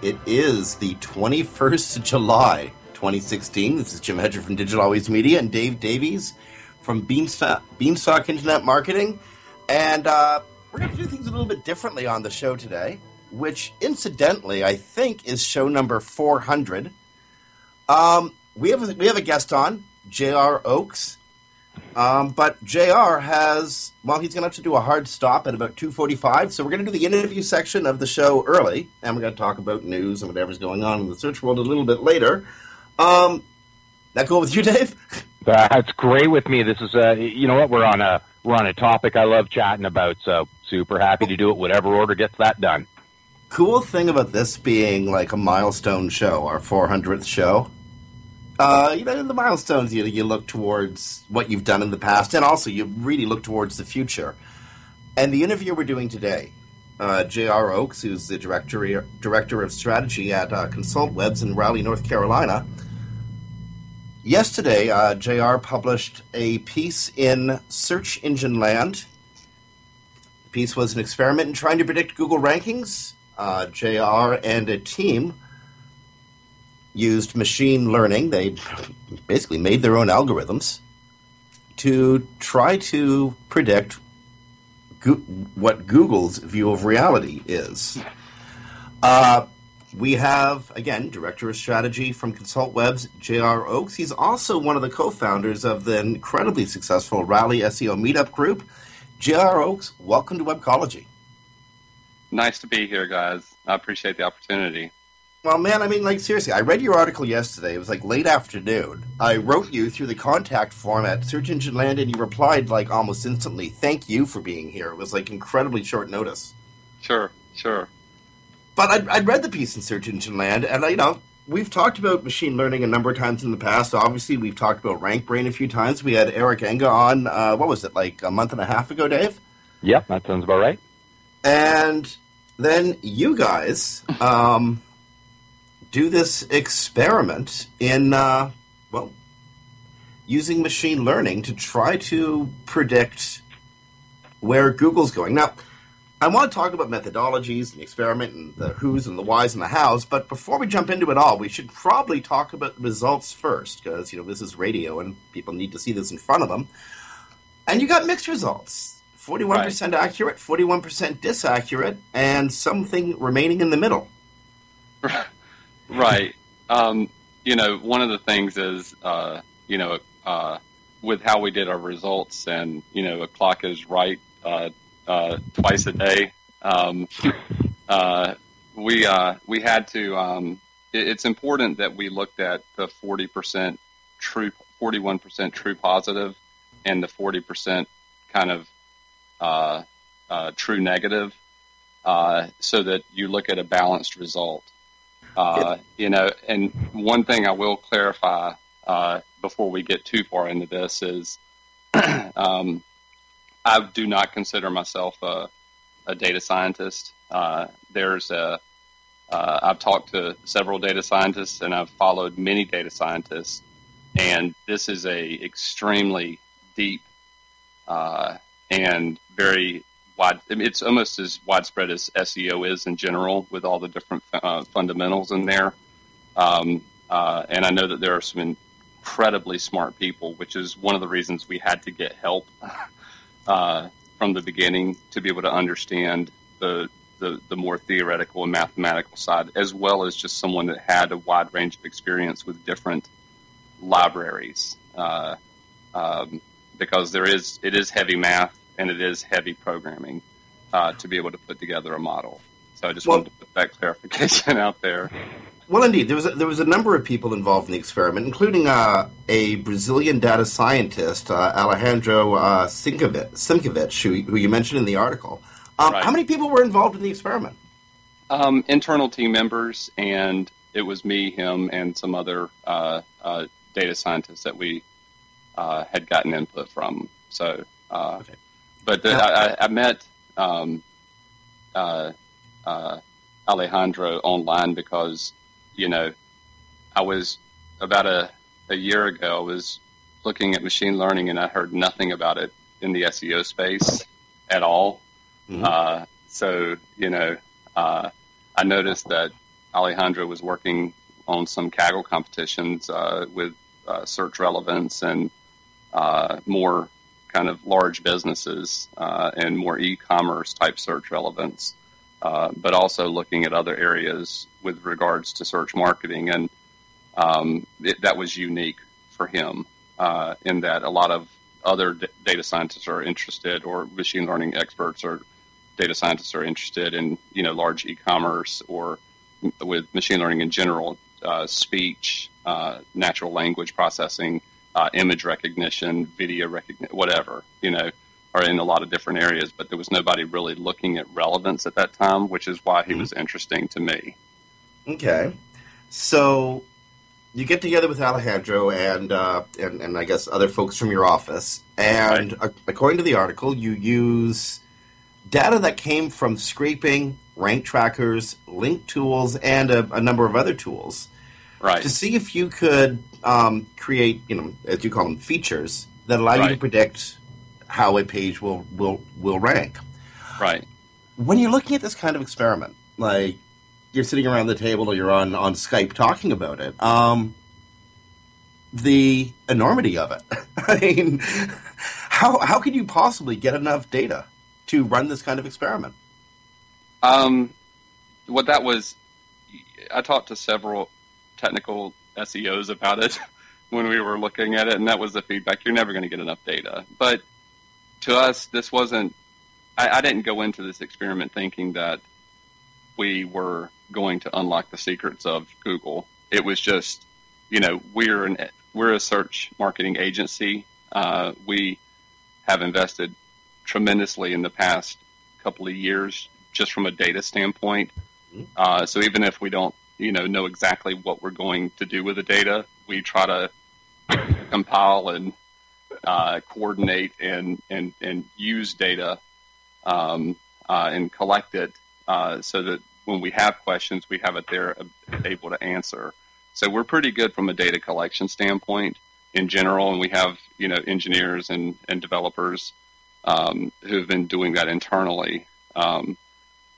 It is the 21st of July, 2016. This is Jim Hedger from Digital Always Media and Dave Davies from Beanstalk, Beanstalk Internet Marketing. And uh, we're going to do things a little bit differently on the show today, which incidentally, I think is show number 400. Um, we, have a, we have a guest on, J.R. Oakes. Um, but JR has well, he's going to have to do a hard stop at about two forty-five. So we're going to do the interview section of the show early, and we're going to talk about news and whatever's going on in the search world a little bit later. Um, that cool with you, Dave? That's great with me. This is uh, you know what we're on a we're on a topic I love chatting about. So super happy to do it. Whatever order gets that done. Cool thing about this being like a milestone show, our 400th show, uh, you know, in the milestones, you, you look towards what you've done in the past, and also you really look towards the future. And the interview we're doing today, uh, J.R. Oakes, who's the director director of strategy at uh, Consult Webs in Raleigh, North Carolina. Yesterday, uh, J.R. published a piece in Search Engine Land. The piece was an experiment in trying to predict Google rankings. Uh, J.R. and a team used machine learning. They basically made their own algorithms to try to predict go- what Google's view of reality is. Uh, we have, again, Director of Strategy from Consult Webs, J.R. Oakes. He's also one of the co founders of the incredibly successful Raleigh SEO Meetup Group. J.R. Oakes, welcome to Webcology. Nice to be here, guys. I appreciate the opportunity. Well, man, I mean, like, seriously, I read your article yesterday. It was like late afternoon. I wrote you through the contact form at Search Engine Land, and you replied like almost instantly. Thank you for being here. It was like incredibly short notice. Sure, sure. But I'd, I'd read the piece in Search Engine Land, and I, you know, we've talked about machine learning a number of times in the past. Obviously, we've talked about RankBrain a few times. We had Eric Enge on, uh, what was it, like a month and a half ago, Dave? Yep, that sounds about right. And then you guys. Um, do this experiment in, uh, well, using machine learning to try to predict where Google's going. Now, I want to talk about methodologies and the experiment and the who's and the whys and the hows, but before we jump into it all, we should probably talk about the results first, because, you know, this is radio and people need to see this in front of them. And you got mixed results. 41% right. accurate, 41% disaccurate, and something remaining in the middle. Right. Um, you know, one of the things is, uh, you know, uh, with how we did our results, and you know, a clock is right uh, uh twice a day. Um, uh, we uh, we had to. Um, it, it's important that we looked at the forty percent true, forty one percent true positive, and the forty percent kind of true negative, so that you look at a balanced result. Uh, you know, and one thing I will clarify uh, before we get too far into this is um, I do not consider myself a, a data scientist. Uh, there's a uh, I've talked to several data scientists and I've followed many data scientists, and this is a extremely deep uh, and very wide. It's almost as widespread as SEO is in general, with all the different uh, fundamentals in there. Um, uh, and I know that there are some incredibly smart people, which is one of the reasons we had to get help uh, from the beginning to be able to understand the, the, the more theoretical and mathematical side, as well as just someone that had a wide range of experience with different libraries. Uh, um, because there is it is heavy math and it is heavy programming uh, to be able to put together a model. So I just well, wanted to put that clarification out there. Well, indeed, there was a, there was a number of people involved in the experiment, including uh, a Brazilian data scientist, uh, Alejandro uh, Simkievich, who, who, you mentioned in the article. Um, right. How many people were involved in the experiment? Um, internal team members, and it was me, him, and some other uh, uh, data scientists that we uh, had gotten input from. So, uh, okay. But the, I, I, met um, uh, uh, Alejandro online because you know I was about a a year ago. I was looking at machine learning and I heard nothing about it in the SEO space at all. Mm-hmm. Uh, so you know, uh, I noticed that Alejandro was working on some Kaggle competitions uh, with uh, search relevance and uh, more kind of large businesses uh, and more e-commerce type search relevance, uh, but also looking at other areas with regards to search marketing, and um, it, that was unique for him uh, in that a lot of other d- data scientists are interested, or machine learning experts or data scientists are interested in you know large e-commerce or with machine learning in general, uh, speech, uh, natural language processing uh, image recognition, video recognition, whatever, you know, are in a lot of different areas, but there was nobody really looking at relevance at that time, which is why he mm-hmm. was interesting to me. Okay. So you get together with Alejandro and, uh, and, and I guess other folks from your office, and right. according to the article, you use data that came from scraping, rank trackers, link tools, and a, a number of other tools right. to see if you could um, create, you know, as you call them, features that allow right. you to predict how a page will will will rank. Right. When you're looking at this kind of experiment, like you're sitting around the table or you're on on Skype talking about it, um, the enormity of it. I mean, how how could you possibly get enough data to run this kind of experiment? Um, what that was, I talked to several technical SEOs about it when we were looking at it, and that was the feedback. You're never going to get enough data. But to us, this wasn't. I, I didn't go into this experiment thinking that we were going to unlock the secrets of Google. It was just, you know, we're an we're a search marketing agency. Uh, we have invested tremendously in the past couple of years, just from a data standpoint. Mm-hmm. Uh, so even if we don't you know know exactly what we're going to do with the data. We try to compile and uh, coordinate and, and and use data um, uh, and collect it uh, so that when we have questions, we have it there uh, able to answer. So we're pretty good from a data collection standpoint in general, and we have you know engineers and and developers um, who have been doing that internally. Um,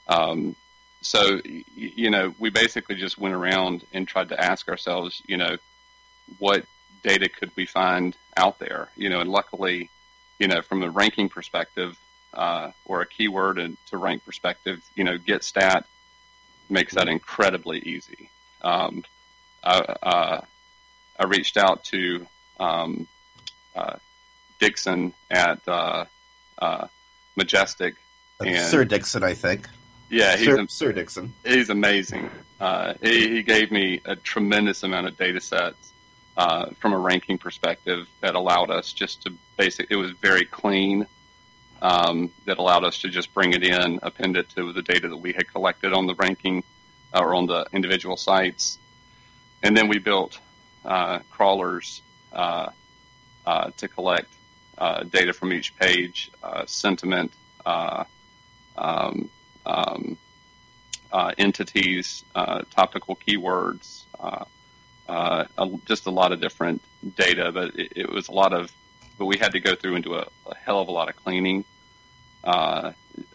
um, so you know we basically just went around and tried to ask ourselves you know what data could we find out there? You know and luckily you know from a ranking perspective uh, or a keyword and to rank perspective you know GetStat makes that incredibly easy. Um, I, uh, I reached out to um, uh, Dixon at uh, uh, Majestic and Sir Dixon I think yeah, he's Sir, Sir Dixon. He's amazing. Uh, he, he, gave me a tremendous amount of data sets uh, from a ranking perspective that allowed us just to basic. It was very clean. Um, that allowed us to just bring it in, append it to the data that we had collected on the ranking uh, or on the individual sites, and then we built uh, crawlers uh, uh, to collect data from each page, sentiment. Um, um, uh, entities, uh, topical keywords, uh, uh, just a lot of different data. But it, it, was a lot of, but we had to go through and do a, a hell of a lot of cleaning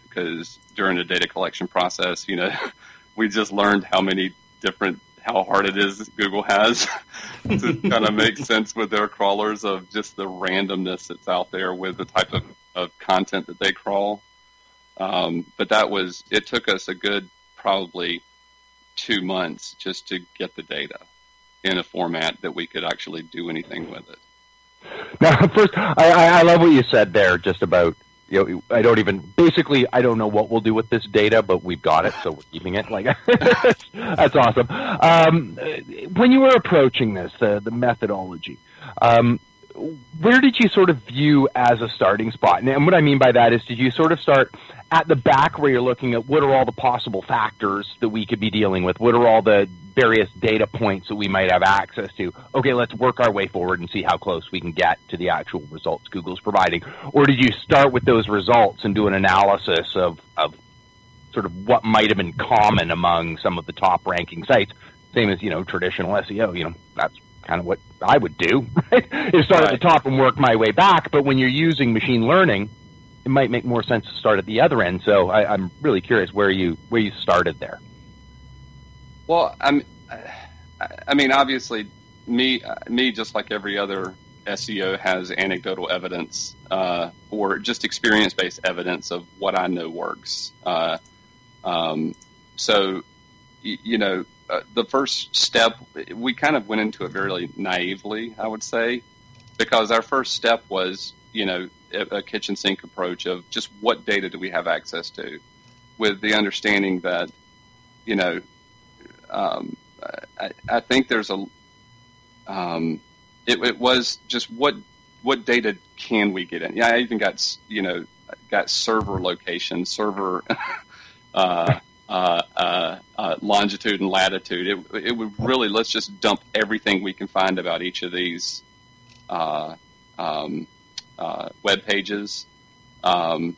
because during the data collection process, you know, we just learned how many different how hard it is Google has to kind of make sense with their crawlers of just the randomness that's out there with the type of, of content that they crawl. Um, but that was it took us a good probably two months just to get the data in a format that we could actually do anything with it. Now, first, I, I love what you said there, just about you know, I don't even basically I don't know what we'll do with this data, but we've got it, so we're keeping it. Like that's awesome. Um, when you were approaching this, the the methodology, um, where did you sort of view as a starting spot? And what I mean by that is, did you sort of start at the back where you're looking at what are all the possible factors that we could be dealing with? What are all the various data points that we might have access to? Okay, let's work our way forward and see how close we can get to the actual results Google's providing. Or did you start with those results and do an analysis of, of sort of what might have been common among some of the top ranking sites? Same as, you know, traditional SEO, you know, that's kind of what I would do, right? Is start right. at the top and work my way back. But when you're using machine learning, it might make more sense to start at the other end. So I, am really curious where you where you started there. Well, I'm, I mean, obviously, me me just like every other SEO has anecdotal evidence uh, or just experience based evidence of what I know works. Uh, um, so, you know, uh, the first step, we kind of went into it very naively, I would say, because our first step was, you know, a, kitchen sink approach of just what data do we have access to, with the understanding that, you know, um, I, I, think there's a, um, it, it, was just what what data can we get in? Yeah, I even got you know got server location, server. uh, longitude and latitude. It, it would really let's just dump everything we can find about each of these uh, um, uh, web pages um,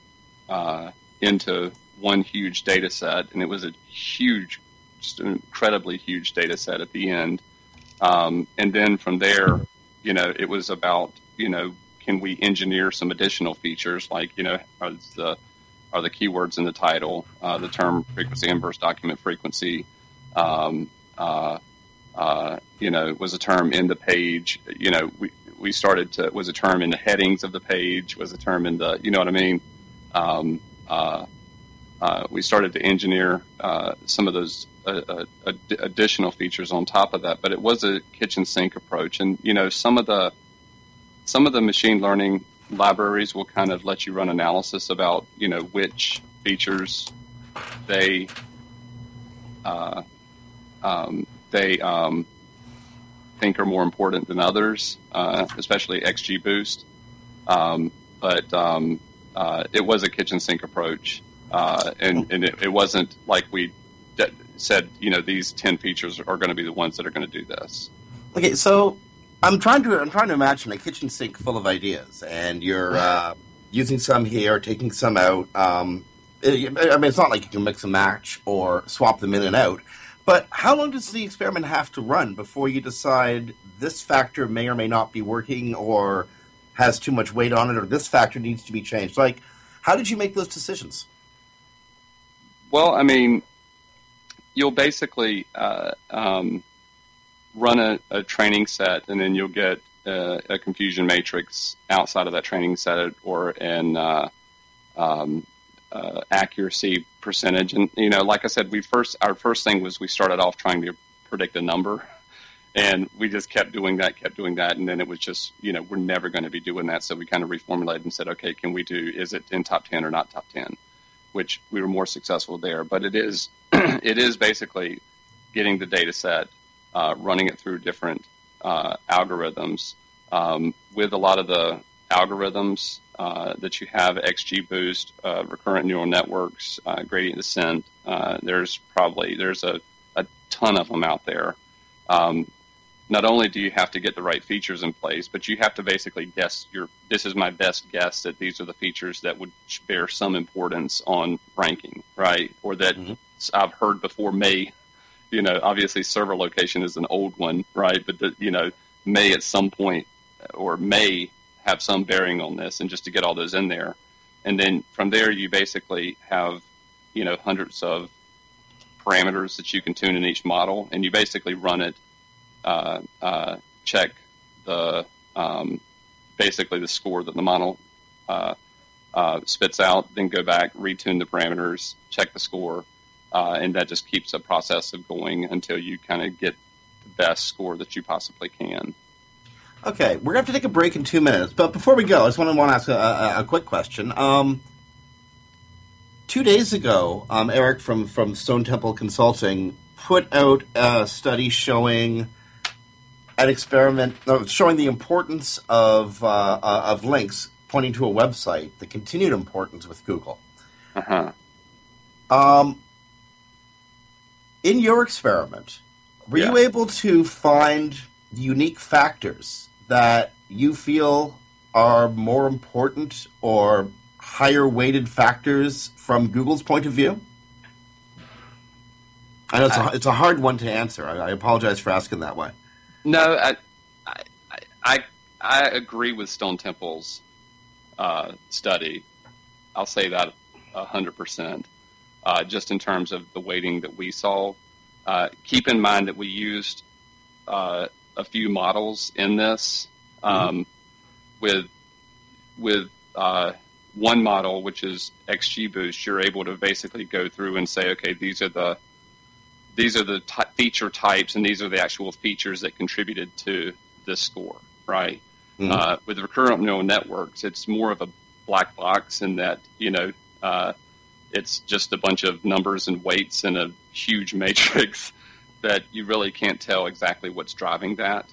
uh, into one huge data set, and it was a huge, just an incredibly huge data set at the end. Um, and then from there, you know, it was about you know, can we engineer some additional features like you know, the are the keywords in the title, uh, the term frequency inverse document frequency, um, uh, uh, you know, was a term in the page. You know, we, we started to was a term in the headings of the page, was a term in the you know what I mean. Um, uh, uh, we started to engineer uh, some of those ad- additional features on top of that, but it was a kitchen sink approach, and you know some of the some of the machine learning libraries will kind of let you run analysis about you know which features they uh, um, they um, think are more important than others, uh, especially XGBoost. Um, but um, uh, it was a kitchen sink approach, uh, and, and it, it, wasn't like we said, you know, these ten features are going to be the ones that are going to do this. Okay, so I'm trying to I'm trying to imagine a kitchen sink full of ideas, and you're uh, using some here, taking some out. Um, I mean, it's not like you can mix and match or swap them in and out. But how long does the experiment have to run before you decide this factor may or may not be working or has too much weight on it or this factor needs to be changed? Like, how did you make those decisions? Well, I mean, you'll basically uh, um, run a, a, training set and then you'll get uh, a confusion matrix outside of that training set or an uh, um, uh, accuracy percentage. And you know, like I said, we first our first thing was we started off trying to predict a number, and we just kept doing that, kept doing that, and then it was just you know we're never going to be doing that. So we kind of reformulated and said, okay, can we do? Is it in top ten or not top ten? Which we were more successful there, but it is it is basically getting the data set, uh, running it through different uh, algorithms. Um, with a lot of the algorithms uh, that you have XGBoost, uh, recurrent neural networks, uh, gradient descent. Uh, there's probably there's a, a ton of them out there. Um, not only do you have to get the right features in place, but you have to basically guess your. This is my best guess that these are the features that would bear some importance on ranking, right? Or that mm-hmm. I've heard before may, you know, obviously server location is an old one, right? But the, you know, may at some point or may have some bearing on this, and just to get all those in there, and then from there you basically have, you know, hundreds of parameters that you can tune in each model, and you basically run it, uh, uh, check the um, basically the score that the model uh, uh, spits out, then go back, retune the parameters, check the score, uh, and that just keeps the process of going until you kind of get the best score that you possibly can. Okay, we're going to have to take a break in two minutes, but before we go, I just want to, want to ask a, a, a quick question. Um, two days ago, um, Eric from, from Stone Temple Consulting put out a study showing an experiment uh, showing the importance of uh, uh, of links pointing to a website, the continued importance with Google. Uh-huh. Um, in your experiment, were Yeah. you able to find unique factors that you feel are more important or higher weighted factors from Google's point of view? I know it's a, it's a hard one to answer. I, I apologize for asking that way. No, I, I, I, I agree with Stone Temple's uh, study. I'll say that a hundred percent. Uh, just in terms of the weighting that we saw, uh, keep in mind that we used uh, a few models in this. Um, With with uh, one model, which is XGBoost, you're able to basically go through and say, okay, these are the these are the ty- feature types and these are the actual features that contributed to this score, right? Mhm. Uh, with recurrent neural networks, it's more of a black box in that, you know, uh, it's just a bunch of numbers and weights in a huge matrix that you really can't tell exactly what's driving that.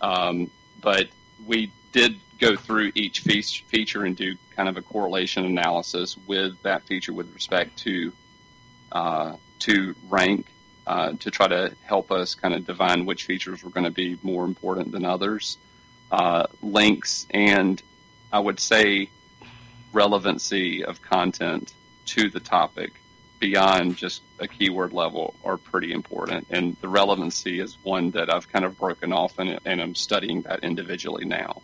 Um, but we did go through each fe- feature and do kind of a correlation analysis with that feature with respect to uh, to rank uh, to try to help us kind of divine which features were going to be more important than others. Uh, links and I would say relevancy of content to the topic beyond just a keyword level are pretty important. And the relevancy is one that I've kind of broken off and, and I'm studying that individually now.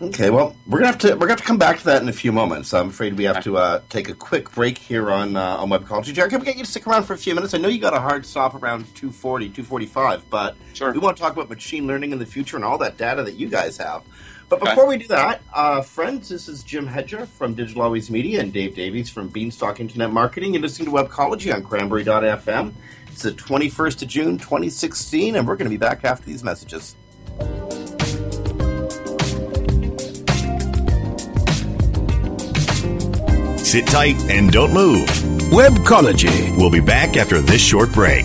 Okay, well, we're gonna have to we're gonna have to come back to that in a few moments. I'm afraid we have to uh, take a quick break here on uh, on Webcology. Jared, can we get you to stick around for a few minutes? I know you got a hard stop around 240, 245, but Sure. we want to talk about machine learning in the future and all that data that you guys have. But Okay. before we do that, uh, friends, this is Jim Hedger from Digital Always Media and Dave Davies from Beanstalk Internet Marketing. You're listening to Webcology on Cranberry.fm. It's the 21st of June, 2016, and we're going to be back after these messages. Sit tight and don't move. Webcology. We'll be back after this short break.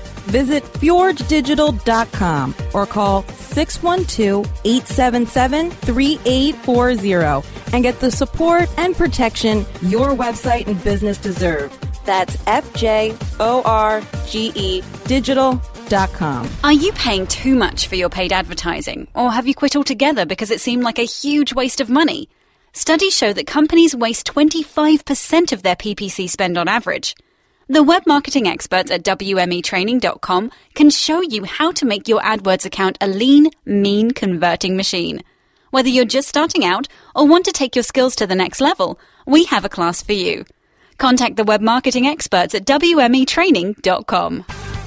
Visit fjorgedigital.com or call 612-877-3840 and get the support and protection your website and business deserve. That's F-J-O-R-G-E digital.com. Are you paying too much for your paid advertising? Or have you quit altogether because it seemed like a huge waste of money? Studies show that companies waste 25% of their PPC spend on average. The web marketing experts at WMEtraining.com can show you how to make your AdWords account a lean, mean converting machine. Whether you're just starting out or want to take your skills to the next level, we have a class for you. Contact the web marketing experts at WMEtraining.com.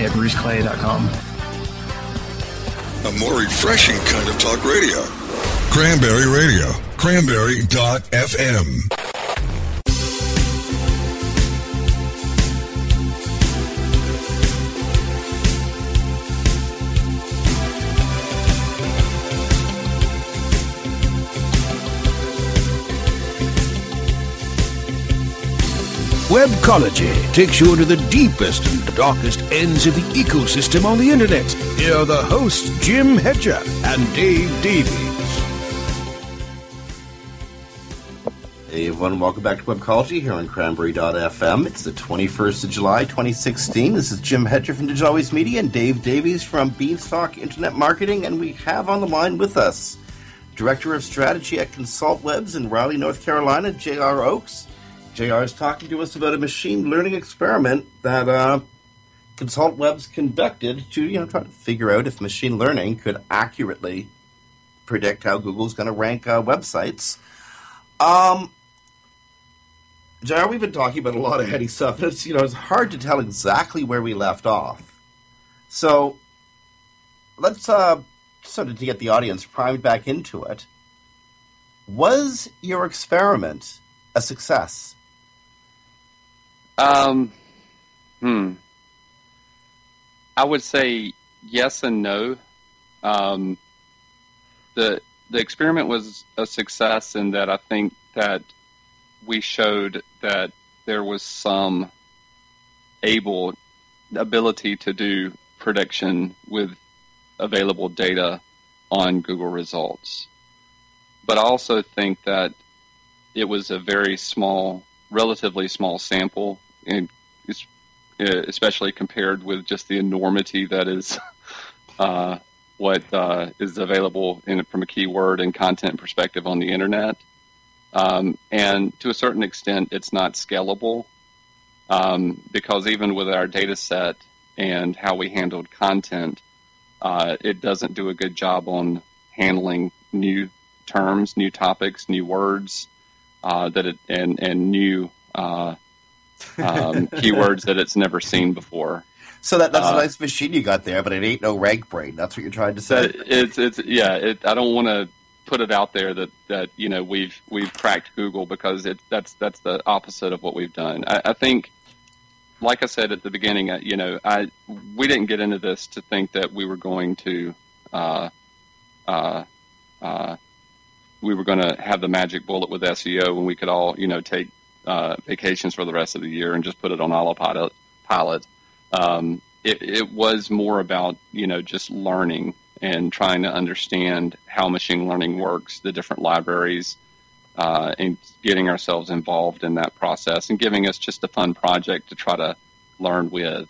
at bruceclay.com. A more refreshing kind of talk radio. Cranberry Radio. Cranberry.fm. Webcology takes you into the deepest and darkest ends of the ecosystem on the internet. Here are the hosts, Jim Hedger and Dave Davies. Hey everyone, welcome back to Webcology here on Cranberry.fm. It's the 21st of July 2016. This is Jim Hedger from Digital Always Media and Dave Davies from Beanstalk Internet Marketing, and we have on the line with us Director of Strategy at Consult Webs in Raleigh, North Carolina, J.R. Oakes. JR is talking to us about a machine learning experiment that uh, Consult Webs conducted to you know try to figure out if machine learning could accurately predict how Google's going to rank uh, websites. Um, JR, we've been talking about a lot of heady stuff. It's you know it's hard to tell exactly where we left off. So let's uh, sort of to get the audience primed back into it. Was your experiment a success? Um, hmm. I would say yes and no. Um, the the experiment was a success in that I think that we showed that there was some able ability to do prediction with available data on Google results. But I also think that it was a very small relatively small sample, and uh, especially compared with just the enormity that is uh, what uh, is available in, from a keyword and content perspective on the internet. Um, and to a certain extent, it's not scalable um, because even with our data set and how we handled content, uh, it doesn't do a good job on handling new terms, new topics, new words, uh, that it and and new uh, um, keywords that it's never seen before. So that that's uh, a nice machine you got there, but it ain't no RankBrain. That's what you're trying to say. It's it's yeah. It, I don't want to put it out there that that you know we've we've cracked Google because it that's that's the opposite of what we've done. I, I think. Like I said at the beginning, uh, you know, I we didn't get into this to think that we were going to uh, uh, uh, we were going to have the magic bullet with SEO and we could all, you know, take uh, vacations for the rest of the year and just put it on autopilot. Pilot. Um, it, it was more about, you know, just learning and trying to understand how machine learning works, the different libraries, uh, and getting ourselves involved in that process and giving us just a fun project to try to learn with.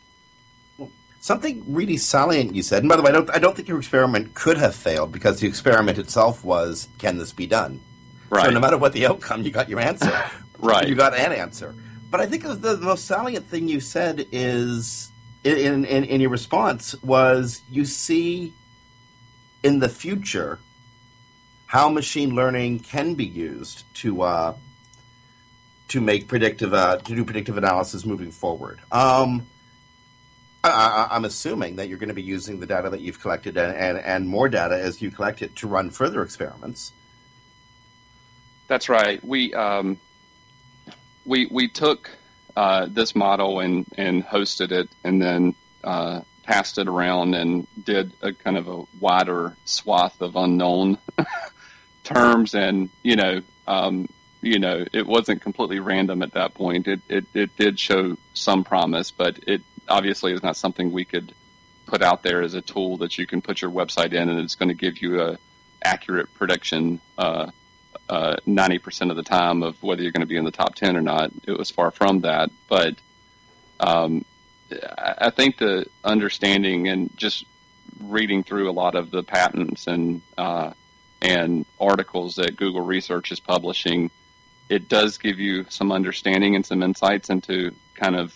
Something really salient you said, and by the way, I don't, I don't think your experiment could have failed because the experiment itself was, can this be done? Right. So no matter what the outcome, you got your answer. right. You got an answer. But I think the, the most salient thing you said is, in, in, in your response, was you see in the future how machine learning can be used to uh, to make predictive uh, to do predictive analysis moving forward. Um, I, am assuming that you're going to be using the data that you've collected and, and, and more data as you collect it to run further experiments. That's right. We um, we we took uh, this model and and hosted it, and then uh, passed it around and did a kind of a wider swath of unknown terms, and you know. Um, you know, it wasn't completely random at that point. It, it, it did show some promise, but it obviously is not something we could put out there as a tool that you can put your website in and it's going to give you a accurate prediction uh, uh, 90% of the time of whether you're going to be in the top 10 or not. It was far from that, but um, I think the understanding and just reading through a lot of the patents and uh, and articles that Google Research is publishing, it does give you some understanding and some insights into kind of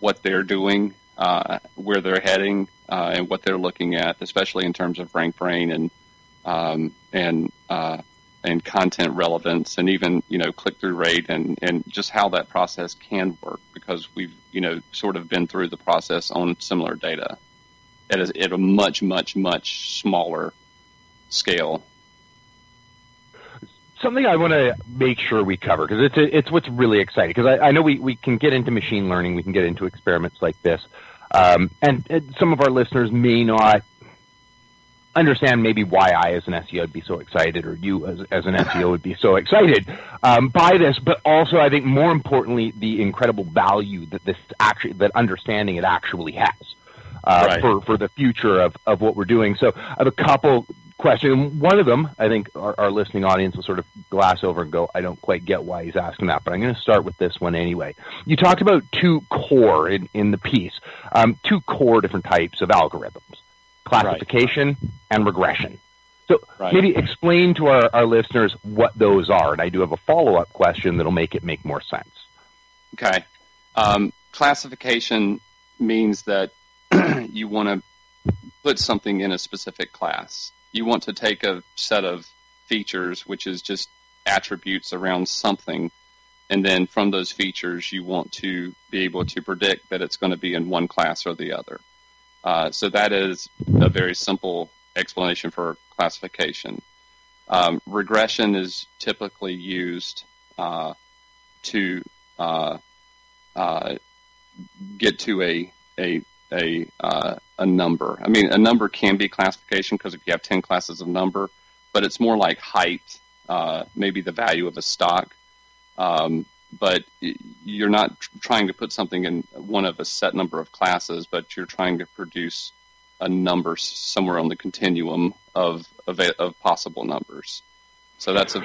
what they're doing, uh, where they're heading, uh, and what they're looking at, especially in terms of RankBrain and um, and uh, and content relevance, and even you know click through rate, and and just how that process can work because we've you know sort of been through the process on similar data at a, at a much much much smaller scale. Something I want to make sure we cover because it's it's what's really exciting because I, I know we, we can get into machine learning, we can get into experiments like this, um, and, and some of our listeners may not understand maybe why I, as an SEO, would be so excited, or you, as, as an SEO, would be so excited um, by this. But also, I think more importantly, the incredible value that this actually, that understanding it actually has uh, right. for for the future of of what we're doing. So, I have a couple questions. One of them, I think, our, our listening audience will sort of glass over and go, "I don't quite get why he's asking that," but I'm going to start with this one anyway. You talked about two core in in the piece, um, two core different types of algorithms classification, right. and regression. So right. maybe explain to our, our listeners what those are. And I do have a follow up question that'll make it make more sense. Okay. Um, classification means that you want to put something in a specific class. You want to take a set of features, which is just attributes around something, and then from those features, you want to be able to predict that it's going to be in one class or the other. Uh, so that is a very simple explanation for classification. Um, regression is typically used uh, to uh, uh get to a a a uh, a number. I mean, a number can be classification because if you have ten classes of number, but it's more like height, maybe the value of a stock. Um, but you're not trying to put something in one of a set number of classes, but you're trying to produce a number somewhere on the continuum of of, of possible numbers. So that's a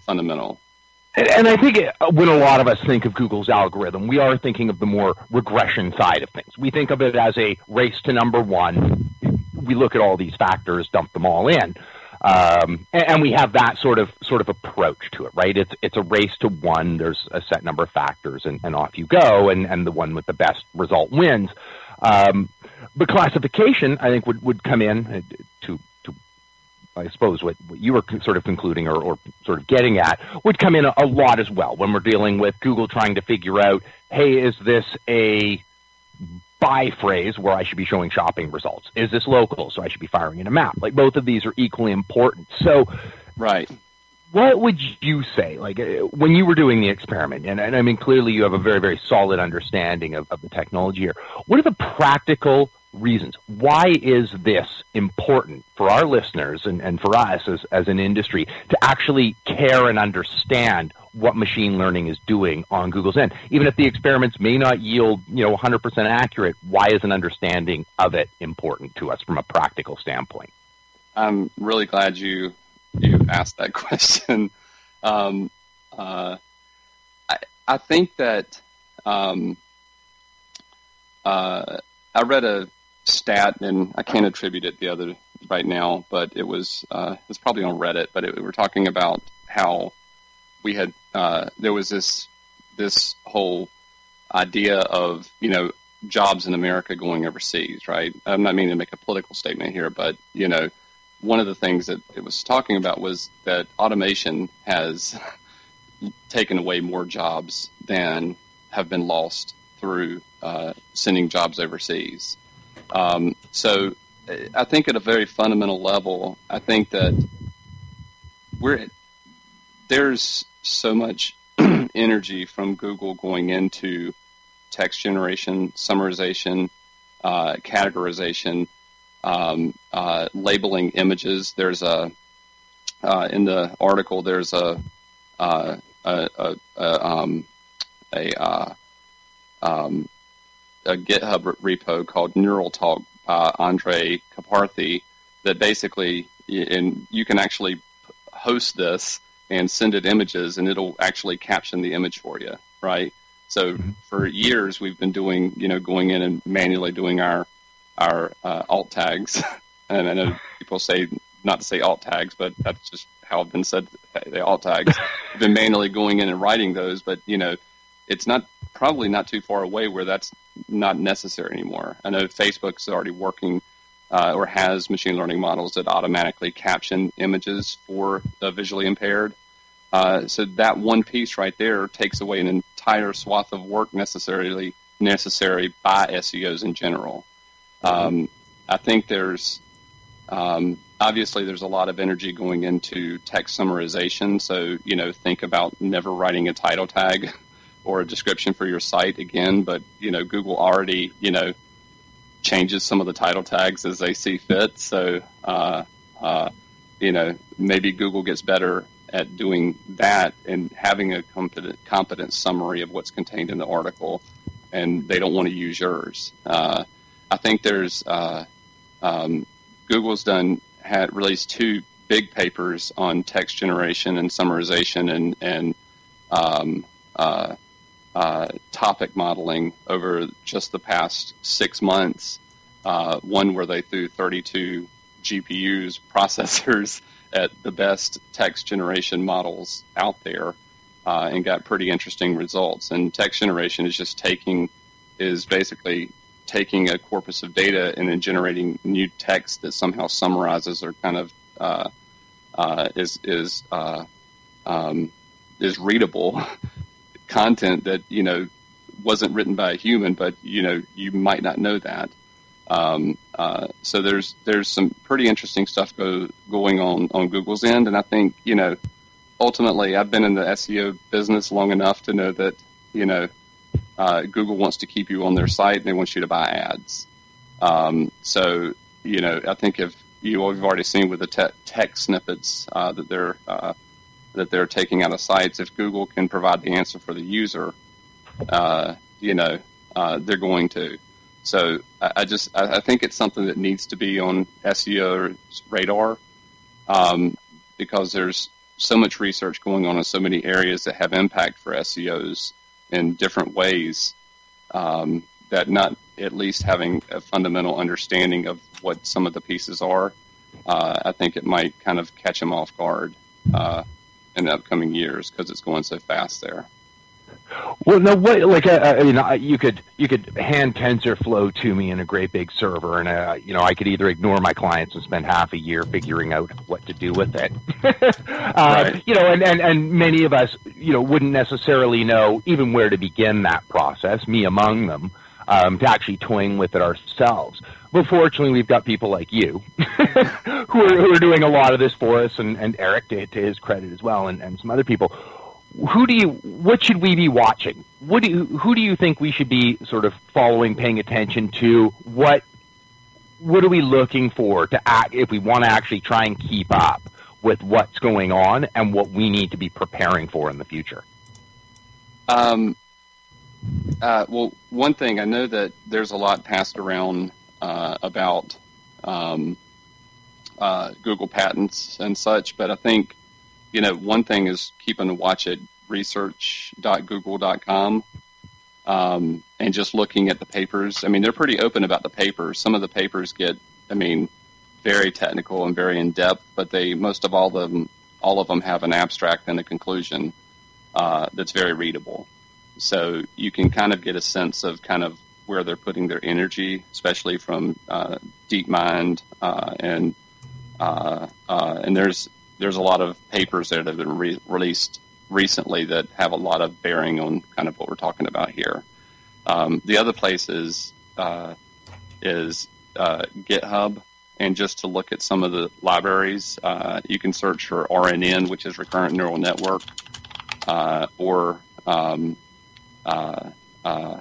fundamental. And, I think when a lot of us think of Google's algorithm, we are thinking of the more regression side of things. We think of it as a race to number one. We look at all these factors, dump them all in. Um, and, we have that sort of sort of approach to it, right? It's it's a race to one. There's a set number of factors, and, and off you go, and, and the one with the best result wins. Um, but classification, I think, would, would come in uh, to I suppose what, what you were sort of concluding or, or sort of getting at would come in a, a lot as well when we're dealing with Google trying to figure out, hey, is this a buy phrase where I should be showing shopping results? Is this local? So I should be firing in a map. Like both of these are equally important. So, right. What would you say, like uh, when you were doing the experiment? And, and I mean, clearly you have a very, very solid understanding of, of the technology here. What are the practical reasons. Why is this important for our listeners and, and for us as, as an industry to actually care and understand what machine learning is doing on Google's end. Even if the experiments may not yield, you know, 100% accurate, why is an understanding of it important to us from a practical standpoint? I'm really glad you you asked that question. Um, uh, I, I think that um, uh, I read a stat, and I can't attribute it the other right now, but it was uh, it's probably on Reddit. But it, we were talking about how we had uh, there was this this whole idea of you know jobs in America going overseas, right? I'm not meaning to make a political statement here, but you know, one of the things that it was talking about was that automation has taken away more jobs than have been lost through uh, sending jobs overseas. Um, so, I think at a very fundamental level, I think that we're there's so much energy from Google going into text generation, summarization, uh, categorization, um, uh, labeling images. There's a uh, in the article. There's a uh, a, a, a, um, a, uh, um, a GitHub repo called Neural Talk by Andrej Karpathy that basically, and you can actually host this and send it images, and it'll actually caption the image for you, right? So Mm-hmm. for years we've been doing, you know, going in and manually doing our our uh, alt tags, and I know people say not to say alt tags, but that's just how it's been said. The alt tags. We've been manually going in and writing those, but you know, it's not probably not too far away where that's not necessary anymore. I know Facebook's already working uh, or has machine learning models that automatically caption images for the visually impaired. Uh, so that one piece right there takes away an entire swath of work necessarily necessary by SEOs in general. Um, I think there's um, obviously there's a lot of energy going into text summarization. So you know, think about never writing a title tag or a description for your site again. But you know, Google already you know changes some of the title tags as they see fit. So uh, uh, you know, maybe Google gets better at doing that and having a competent, competent summary of what's contained in the article, and they don't want to use yours. Uh, I think there's uh, um, Google's done had released two big papers on text generation and summarization and and um, uh, topic modeling over just the past six months. Uh, one where they threw 32 GPUs processors at the best text generation models out there uh, and got pretty interesting results. And text generation is just taking is basically taking a corpus of data and then generating new text that somehow summarizes or kind of uh, uh, is is uh, um, is readable content that you know wasn't written by a human, but you know you might not know that. Um, uh, so there's there's some pretty interesting stuff go, going on on Google's end, and I think you know ultimately I've been in the SEO business long enough to know that you know uh, Google wants to keep you on their site and they want you to buy ads. Um, so you know I think if you have already seen with the te- text snippets uh, that they're uh, that they're taking out of sites, if Google can provide the answer for the user, uh, you know uh, they're going to. So I, I just I, I think it's something that needs to be on SEO's radar um, because there's so much research going on in so many areas that have impact for SEOs in different ways um, that not at least having a fundamental understanding of what some of the pieces are, uh, I think it might kind of catch them off guard uh, in the upcoming years because it's going so fast there. Well, no, what like uh, I mean, I, you could you could hand TensorFlow to me in a great big server, and uh, you know I could either ignore my clients and spend half a year figuring out what to do with it. uh, Right. You know, and, and and many of us, you know, wouldn't necessarily know even where to begin that process, me among them, um, to actually toying with it ourselves. But fortunately, we've got people like you who are who are doing a lot of this for us, and, and Eric, to, to his credit as well, and, and some other people. Who do you what should we be watching? What do you who do you think we should be sort of following paying attention to? What what are we looking for to act if we want to actually try and keep up with what's going on and what we need to be preparing for in the future? Um, uh, well, one thing I know that there's a lot passed around uh, about um, uh, Google patents and such, but I think you know one thing is keeping a watch at research.google.com um, and just looking at the papers. I mean, they're pretty open about the papers. Some of the papers get, I mean, very technical and very in depth, but they most of all them all of them have an abstract and a conclusion uh, that's very readable. So you can kind of get a sense of kind of where they're putting their energy, especially from uh, DeepMind uh, and uh, uh, and there's there's a lot of papers that have been re- released recently that have a lot of bearing on kind of what we're talking about here. Um, the other place is uh, is GitHub, and just to look at some of the libraries, you can search for RNN, which is Recurrent Neural Network, or um, uh, uh,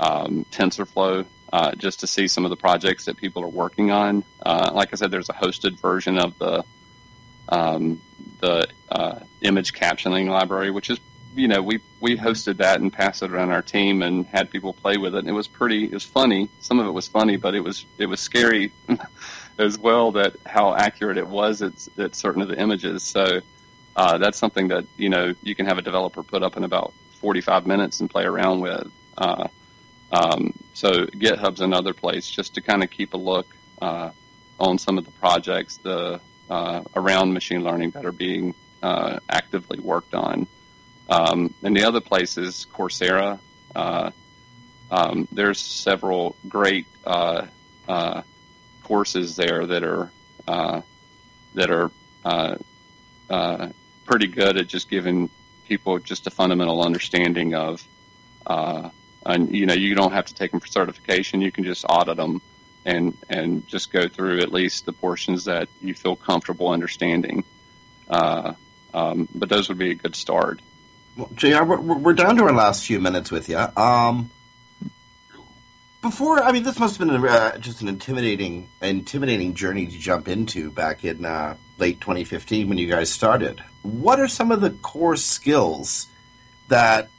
um, TensorFlow, uh, just to see some of the projects that people are working on. Uh, like I said, there's a hosted version of the um, the uh, image captioning library, which is you know we we hosted that and passed it around our team and had people play with it. And it was pretty. It was funny. Some of it was funny, but it was it was scary as well that how accurate it was at, at certain of the images. So uh, that's something that you know you can have a developer put up in about 45 minutes and play around with. Uh, um, so GitHub's another place just to kind of keep a look uh, on some of the projects the uh, around machine learning that are being uh, actively worked on. Um, and the other place is Coursera. Uh, um, there's several great uh, uh, courses there that are that are pretty good at just giving people just a fundamental understanding of and you know you don't have to take them for certification. You can just audit them and and just go through at least the portions that you feel comfortable understanding. Uh, um, but those would be a good start. Well, J.R., we're, we're down to our last few minutes with you. Um, before, I mean, this must have been uh, just an intimidating, intimidating journey to jump into back in uh, late 2015 when you guys started. What are some of the core skills that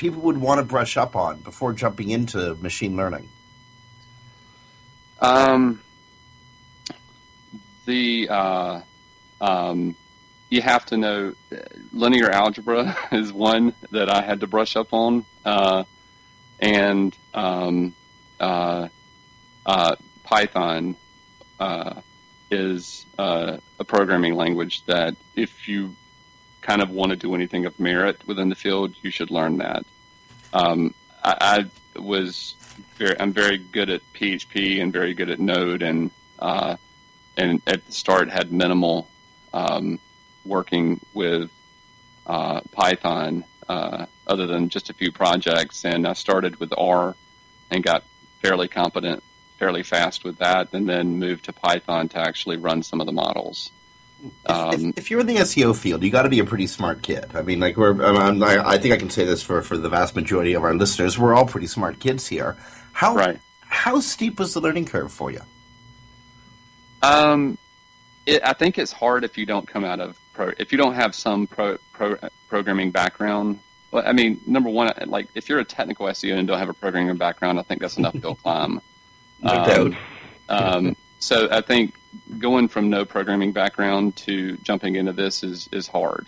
people would want to brush up on before jumping into machine learning? Um, the uh, um, you have to know linear algebra is one that I had to brush up on, uh, and um, uh, uh Python uh, is uh, a programming language that if you kind of want to do anything of merit within the field, you should learn that. Um, I, I, was very, I'm very good at PHP and very good at Node, and uh, and at the start had minimal um, working with uh, Python uh, other than just a few projects. And I started with R and got fairly competent fairly fast with that, and then moved to Python to actually run some of the models. Um, if, if, you're in the SEO field, you got to be a pretty smart kid. I mean, like we're, I'm, i think I can say this for, for the vast majority of our listeners. We're all pretty smart kids here. How right. how steep was the learning curve for you? Um, it, I think it's hard if you don't come out of pro, if you don't have some pro, pro, programming background. Well, I mean, number one, like if you're a technical SEO and don't have a programming background, I think that's enough to climb. No um, doubt. Um, so I think going from no programming background to jumping into this is is hard.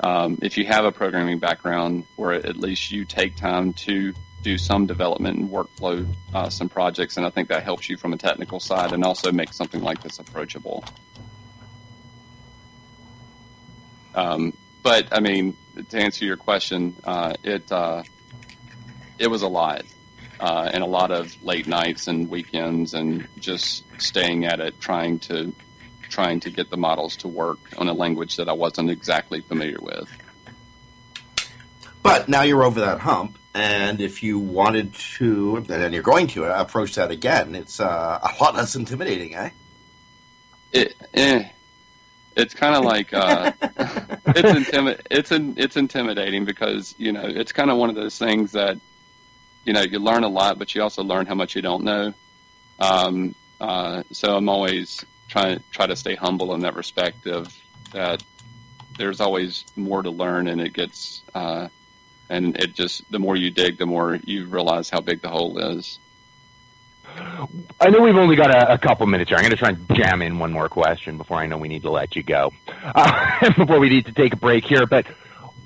Um, if you have a programming background, or at least you take time to do some development and workflow uh, some projects, and I think that helps you from a technical side and also makes something like this approachable. Um, but I mean, to answer your question, uh, it uh, it was a lot uh, and a lot of late nights and weekends and just staying at it, trying to trying to get the models to work on a language that I wasn't exactly familiar with. But now you're over that hump, and if you wanted to, and you're going to approach that again, it's uh, a lot less intimidating, eh? It, eh, it's kind of like uh, it's intimi- it's in, it's intimidating because you know it's kind of one of those things that you know, you learn a lot, but you also learn how much you don't know. Um, uh, so I'm always trying try to stay humble in that respect of that there's always more to learn, and it gets uh, and it just the more you dig, the more you realize how big the hole is. I know we've only got a, a couple minutes here. I'm going to try and jam in one more question before I know we need to let you go. Uh, before we need to take a break here, but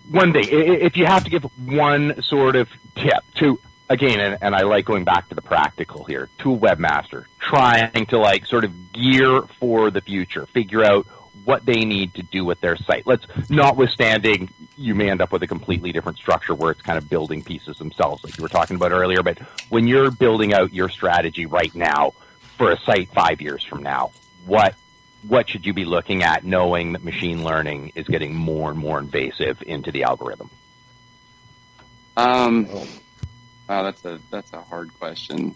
one thing, if you have to give one sort of tip to again, and, and I like going back to the practical here, to a webmaster, trying to like sort of gear for the future, figure out what they need to do with their site. Let's notwithstanding you may end up with a completely different structure where it's kind of building pieces themselves, like you were talking about earlier. But when you're building out your strategy right now for a site five years from now, what what should you be looking at knowing that machine learning is getting more and more invasive into the algorithm? Um, Wow, that's a that's a hard question.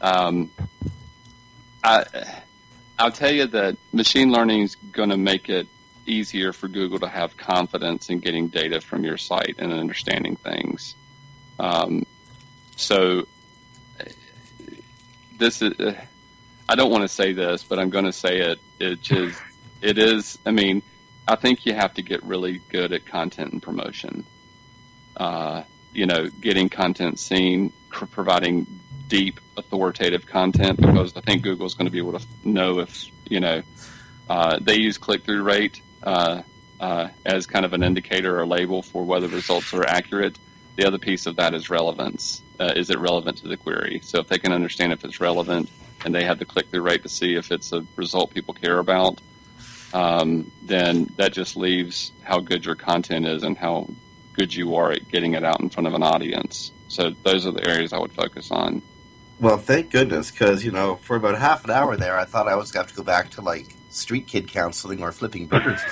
Um, I I'll tell you that machine learning is going to make it easier for Google to have confidence in getting data from your site and understanding things. Um, so this is I don't want to say this, but I'm going to say it. It is it is. I mean, I think you have to get really good at content and promotion. Uh, you know, getting content seen, providing deep, authoritative content, because I think Google is going to be able to know if, you know, uh, they use click through rate uh, uh, as kind of an indicator or label for whether results are accurate. the other piece of that is relevance. Uh, is it relevant to the query? So if they can understand if it's relevant and they have the click through rate to see if it's a result people care about, um, then that just leaves how good your content is and how good you are at getting it out in front of an audience. So those are the areas I would focus on. Well, thank goodness, because you know, for about half an hour there, I thought I was going to have to go back to like street kid counseling or flipping burgers.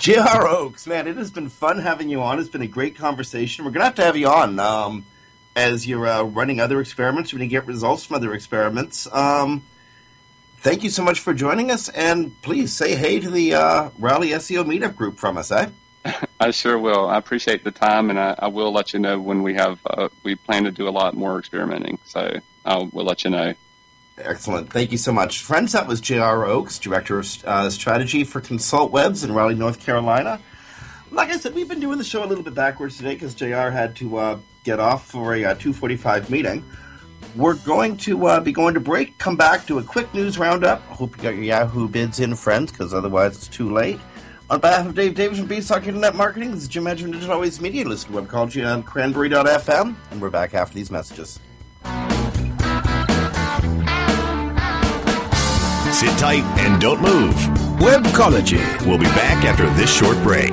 J.R. Oakes, man, it has been fun having you on. It's been a great conversation. We're going to have to have you on um, as you're uh, running other experiments. We're to get results from other experiments. Um, thank you so much for joining us, and please say hey to the uh, SEO meetup group from us, eh? I sure will. I appreciate the time, and I, I will let you know when we have. Uh, we plan to do a lot more experimenting, so I will let you know. Excellent. Thank you so much. Friends, that was J.R. Oakes, Director of uh, Strategy for Consult Webs in Raleigh, North Carolina. Like I said, we've been doing the show a little bit backwards today because J.R. had to uh, get off for a uh, 245 meeting. We're going to uh, be going to break, come back, do a quick news roundup. I hope you got your Yahoo bids in, friends, because otherwise it's too late. On behalf of Dave Davies from Beanstalk Internet Marketing, this is Jim Hedger from Digital Always Media. Listen to Webcology on cranberry.fm, and we're back after these messages. Sit tight and don't move. Webcology. We'll be back after this short break.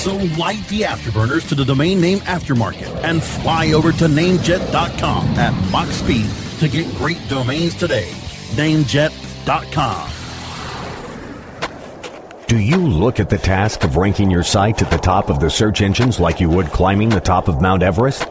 So light the afterburners to the domain name aftermarket and fly over to namejet.com at Mach speed to get great domains today. Namejet.com. Do you look at the task of ranking your site at the top of the search engines like you would climbing the top of Mount Everest?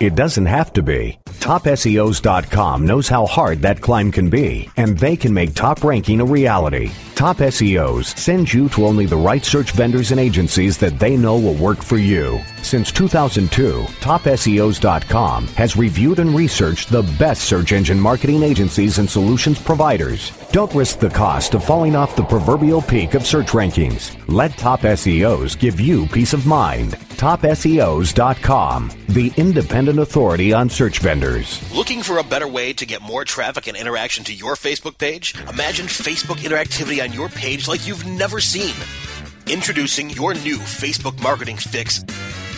It doesn't have to be. TopSEOs.com knows how hard that climb can be, and they can make top ranking a reality. Top SEOs send you to only the right search vendors and agencies that they know will work for you. Since 2002, TopSEOs.com has reviewed and researched the best search engine marketing agencies and solutions providers. Don't risk the cost of falling off the proverbial peak of search rankings. Let Top SEOs give you peace of mind. TopSEOs.com, the independent authority on search vendors. Looking for a better way to get more traffic and interaction to your Facebook page? Imagine Facebook interactivity on your page like you've never seen. Introducing your new Facebook marketing fix.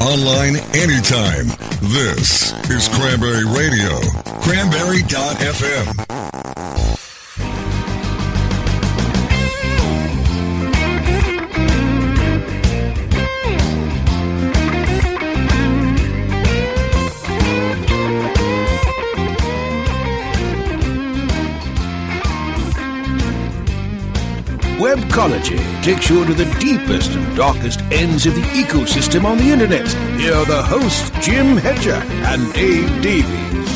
Online anytime. This is Cranberry Radio. Cranberry.fm. Webcology takes you into the deepest and darkest ends of the ecosystem on the internet. Here are the hosts, Jim Hedger and Dave Davies.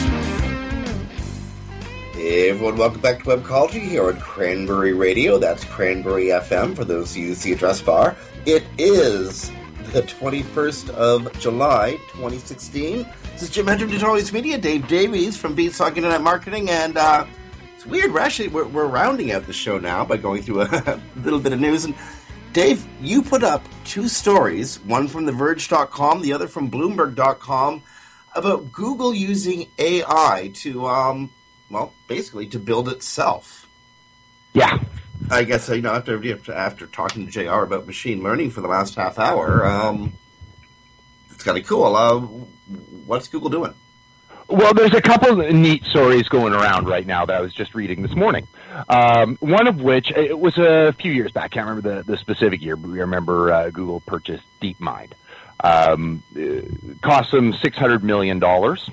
Hey everyone, welcome back to Webcology here on Cranberry Radio. That's Cranberry FM for those who see address bar. It is the 21st of July, 2016. This is Jim Hedger from Always Media, Dave Davies from Beanstalk Internet Marketing, and uh, it's weird. We're actually we're, we're rounding out the show now by going through a little bit of news. And Dave, you put up two stories, one from TheVerge.com, the other from Bloomberg.com, about Google using AI to, um, well, basically to build itself. Yeah. I guess you know after after talking to J.R. about machine learning for the last half hour, um, it's kind of cool. Uh, what's Google doing? Well, there's a couple neat stories going around right now that I was just reading this morning. Um, one of which it was a few years back. I Can't remember the, the specific year, but we remember uh, Google purchased DeepMind. Um, cost them six hundred million dollars.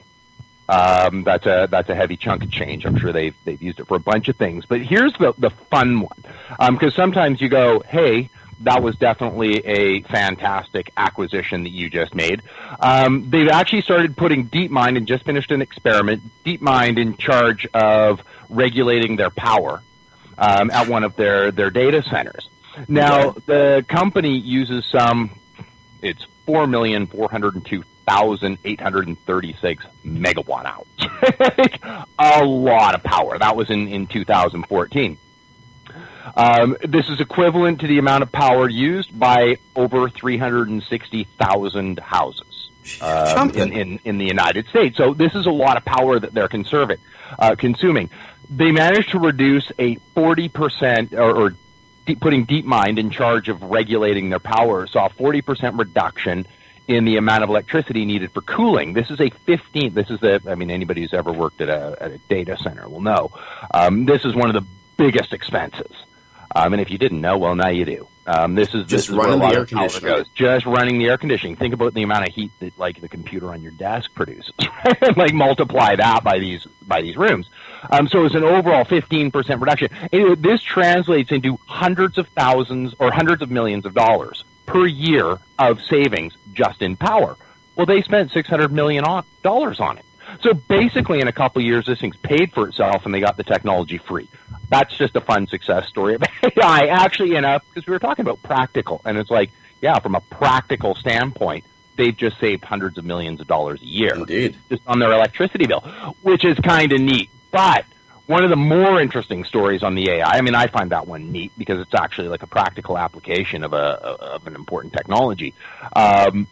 Um, that's a that's a heavy chunk of change. I'm sure they've they've used it for a bunch of things. But here's the the fun one, because sometimes you go, hey, that was definitely a fantastic acquisition that you just made. Um, they've actually started putting DeepMind and just finished an experiment. DeepMind in charge of regulating their power um, at one of their their data centers. Now the company uses some. It's four million four hundred and two thousand eight hundred and thirty six megawatt hours. a lot of power. That was in in 2014. Um, this is equivalent to the amount of power used by over 360,000 houses um, in, in, in the United States. So this is a lot of power that they're conserving, uh, consuming. They managed to reduce a 40% or, or deep, putting DeepMind in charge of regulating their power, saw a 40% reduction in the amount of electricity needed for cooling. This is a 15. This is the. I mean, anybody who's ever worked at a, at a data center will know. Um, this is one of the biggest expenses. Um, and if you didn't know, well, now you do. Um, this is Just this is where a running the air conditioning. goes. Just running the air conditioning. Think about the amount of heat that like the computer on your desk produces. like multiply that by these by these rooms. Um, so it's an overall 15% reduction. It- this translates into hundreds of thousands or hundreds of millions of dollars per year of savings just in power. Well, they spent 600 million on, dollars on it. So basically, in a couple years, this thing's paid for itself, and they got the technology free. That's just a fun success story of AI. Actually, you know, because we were talking about practical, and it's like, yeah, from a practical standpoint, they've just saved hundreds of millions of dollars a year, indeed, just on their electricity bill, which is kind of neat. But one of the more interesting stories on the AI, I mean, I find that one neat because it's actually like a practical application of a of an important technology. Um,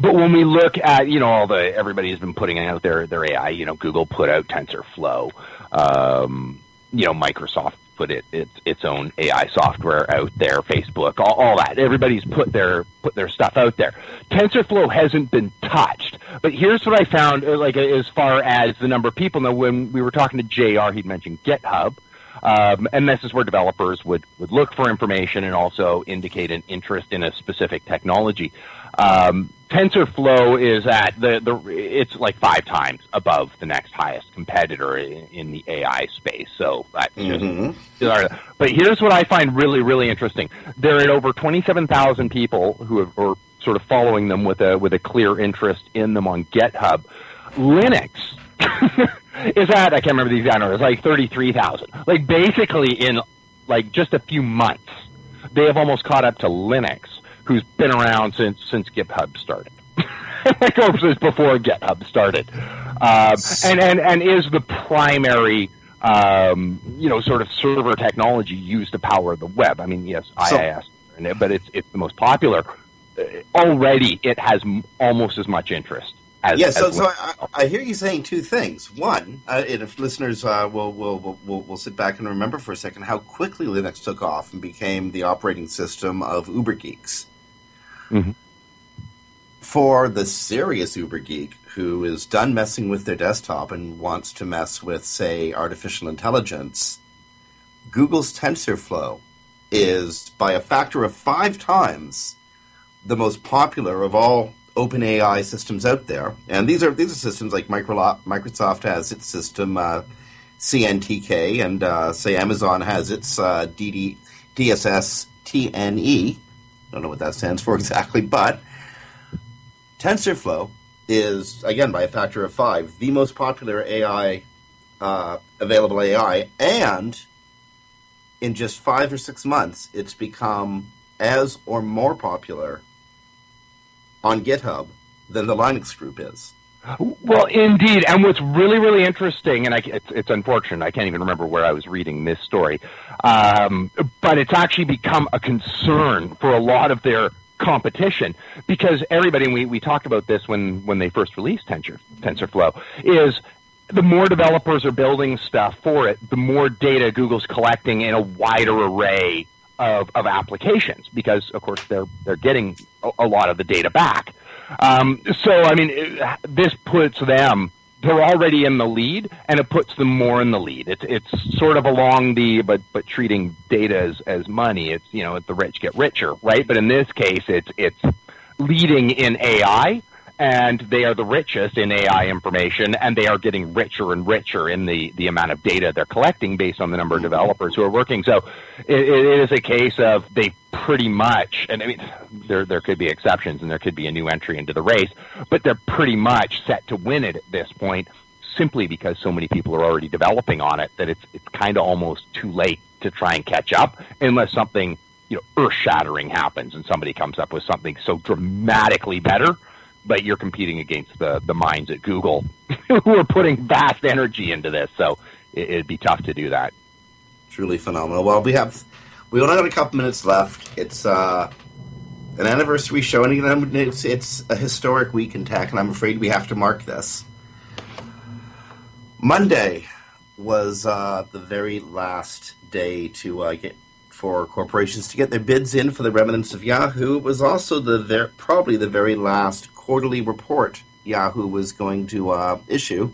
but when we look at you know all the everybody's been putting out their their AI, you know Google put out TensorFlow, um, you know Microsoft put it its its own AI software out there, Facebook, all, all that. Everybody's put their put their stuff out there. TensorFlow hasn't been touched, but here's what I found, uh, like as far as the number of people. Now, when we were talking to J.R., he'd mentioned GitHub. Um, and this is where developers would, would look for information and also indicate an interest in a specific technology. Um, TensorFlow is at the, the it's like five times above the next highest competitor in, in the AI space. So that's Mhm. just. But here's what I find really really interesting. there are over twenty seven thousand people who have, are sort of following them with a with a clear interest in them on GitHub. Linux is at I can't remember the exact number. It's like thirty three thousand. Like basically in like just a few months, they have almost caught up to Linux, who's been around since since GitHub started. like or since before GitHub started, um, and and and is the primary. Um, you know, sort of server technology used to power the web. I mean, yes, So- IIS, but it's it's the most popular. Uh, already, it has almost as much interest as yeah, so, so I, I hear you saying two things. One, uh, and if listeners uh, will, will, will, will, sit back and remember for a second how quickly Linux took off and became the operating system of Uber geeks. Mhm. For the serious Uber geek who is done messing with their desktop and wants to mess with, say, artificial intelligence, Google's TensorFlow is by a factor of five times the most popular of all open AI systems out there. And these are these are systems like Microsoft has its system uh, CNTK, and uh, say Amazon has its uh, DD, DSS TNE. I Don't know what that stands for exactly, but TensorFlow is again by a factor of five the most popular AI uh, available AI, and in just five or six months, it's become as or more popular on GitHub than the Linux group is. Well, indeed, and what's really, really interesting, and I, it's, it's unfortunate, I can't even remember where I was reading this story, um, but it's actually become a concern for a lot of their competition because everybody, we, we talked about this when, when they first released Tensor, TensorFlow, is the more developers are building stuff for it, the more data Google's collecting in a wider array of, of applications because, of course, they're they're getting a, lot of the data back. Um, so, I mean, it, this puts them they're already in the lead, and it puts them more in the lead. It's it's sort of along the but but treating data as as money. It's you know the rich get richer, right? But in this case, it's it's leading in AI and they are the richest in AI information, and they are getting richer and richer in the, the amount of data they're collecting based on the number of mm-hmm. developers who are working. So it, it is a case of they pretty much, and I mean, there there could be exceptions, and there could be a new entry into the race, but they're pretty much set to win it at this point, simply because so many people are already developing on it that it's it's kind of almost too late to try and catch up, unless something you know earth shattering happens and somebody comes up with something so dramatically better but you're competing against the the minds at Google who are putting vast energy into this. So it, would be tough to do that. Truly phenomenal. Well, we have we only have a couple minutes left. It's uh, an anniversary show, and it's it's a historic week in tech, and I'm afraid we have to mark this. Monday was uh, the very last day to uh, get for corporations to get their bids in for the remnants of Yahoo. It was also the ver- probably the very last quarterly report Yahoo was going to uh, issue.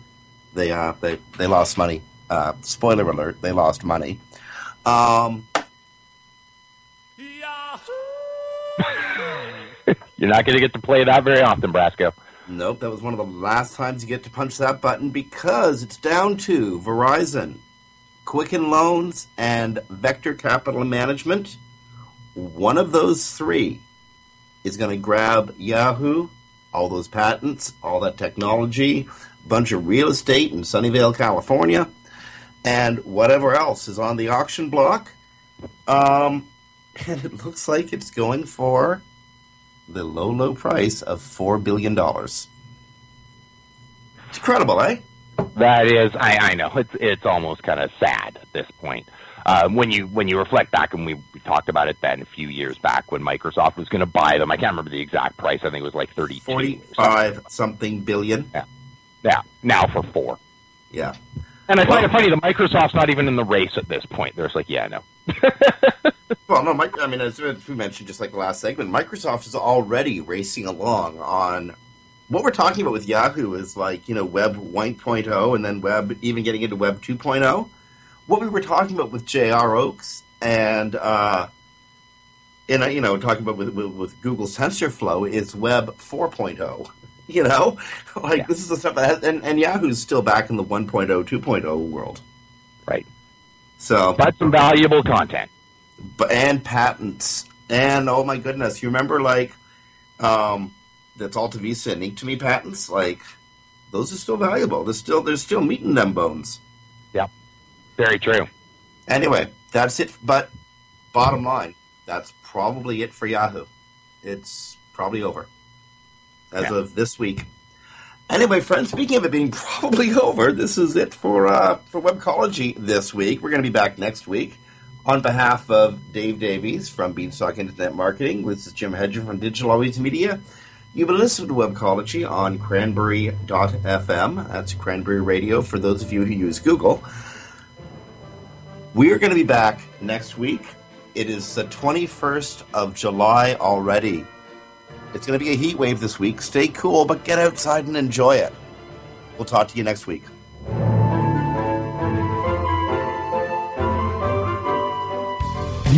They uh, they they lost money. Uh, spoiler alert: they lost money. Um, You're not going to get to play that very often, Brasco. Nope, that was one of the last times you get to punch that button because it's down to Verizon, Quicken Loans, and Vector Capital Management. One of those three is going to grab Yahoo all those patents, all that technology, bunch of real estate in Sunnyvale, California, and whatever else is on the auction block. Um, and it looks like it's going for the low, low price of $4 billion. It's incredible, eh? That is, I, I know. It's, it's almost kind of sad at this point. Uh, when you when you reflect back, and we, we talked about it then a few years back when Microsoft was going to buy them. I can't remember the exact price. I think it was like thirty forty-five something. something billion. Yeah, yeah. Now for four. Yeah. And I find it funny that Microsoft's not even in the race at this point. They're just like, yeah, no. well, no, Mike, I mean, as we mentioned just like the last segment, Microsoft is already racing along on what we're talking about with Yahoo is like, you know, Web 1.0 and then Web, even getting into Web 2.0 what we were talking about with J.R. Oakes and uh, and uh, you know talking about with, with, with Google's TensorFlow is Web 4.0. You know, like yeah. this is the stuff that has, and, and Yahoo's still back in the 1.0, 2.0 world. Right. So, but some valuable content, but and patents, and oh my goodness, you remember like um, that's Alta Vista and Inktomi patents, like those are still valuable. They're still they're still meeting them bones. Yep. Very true. Anyway, that's it. But bottom line, that's probably it for Yahoo. It's probably over as yeah. of this week. Anyway, friends, speaking of it being probably over, this is it for uh, for Webcology this week. We're going to be back next week. On behalf of Dave Davies from Beanstalk Internet Marketing, this is Jim Hedger from Digital Always Media. You've been listening to Webcology on cranberry.fm. That's Cranberry Radio for those of you who use Google. We are going to be back next week. It is the 21st of July already. It's going to be a heat wave this week. Stay cool, but get outside and enjoy it. We'll talk to you next week.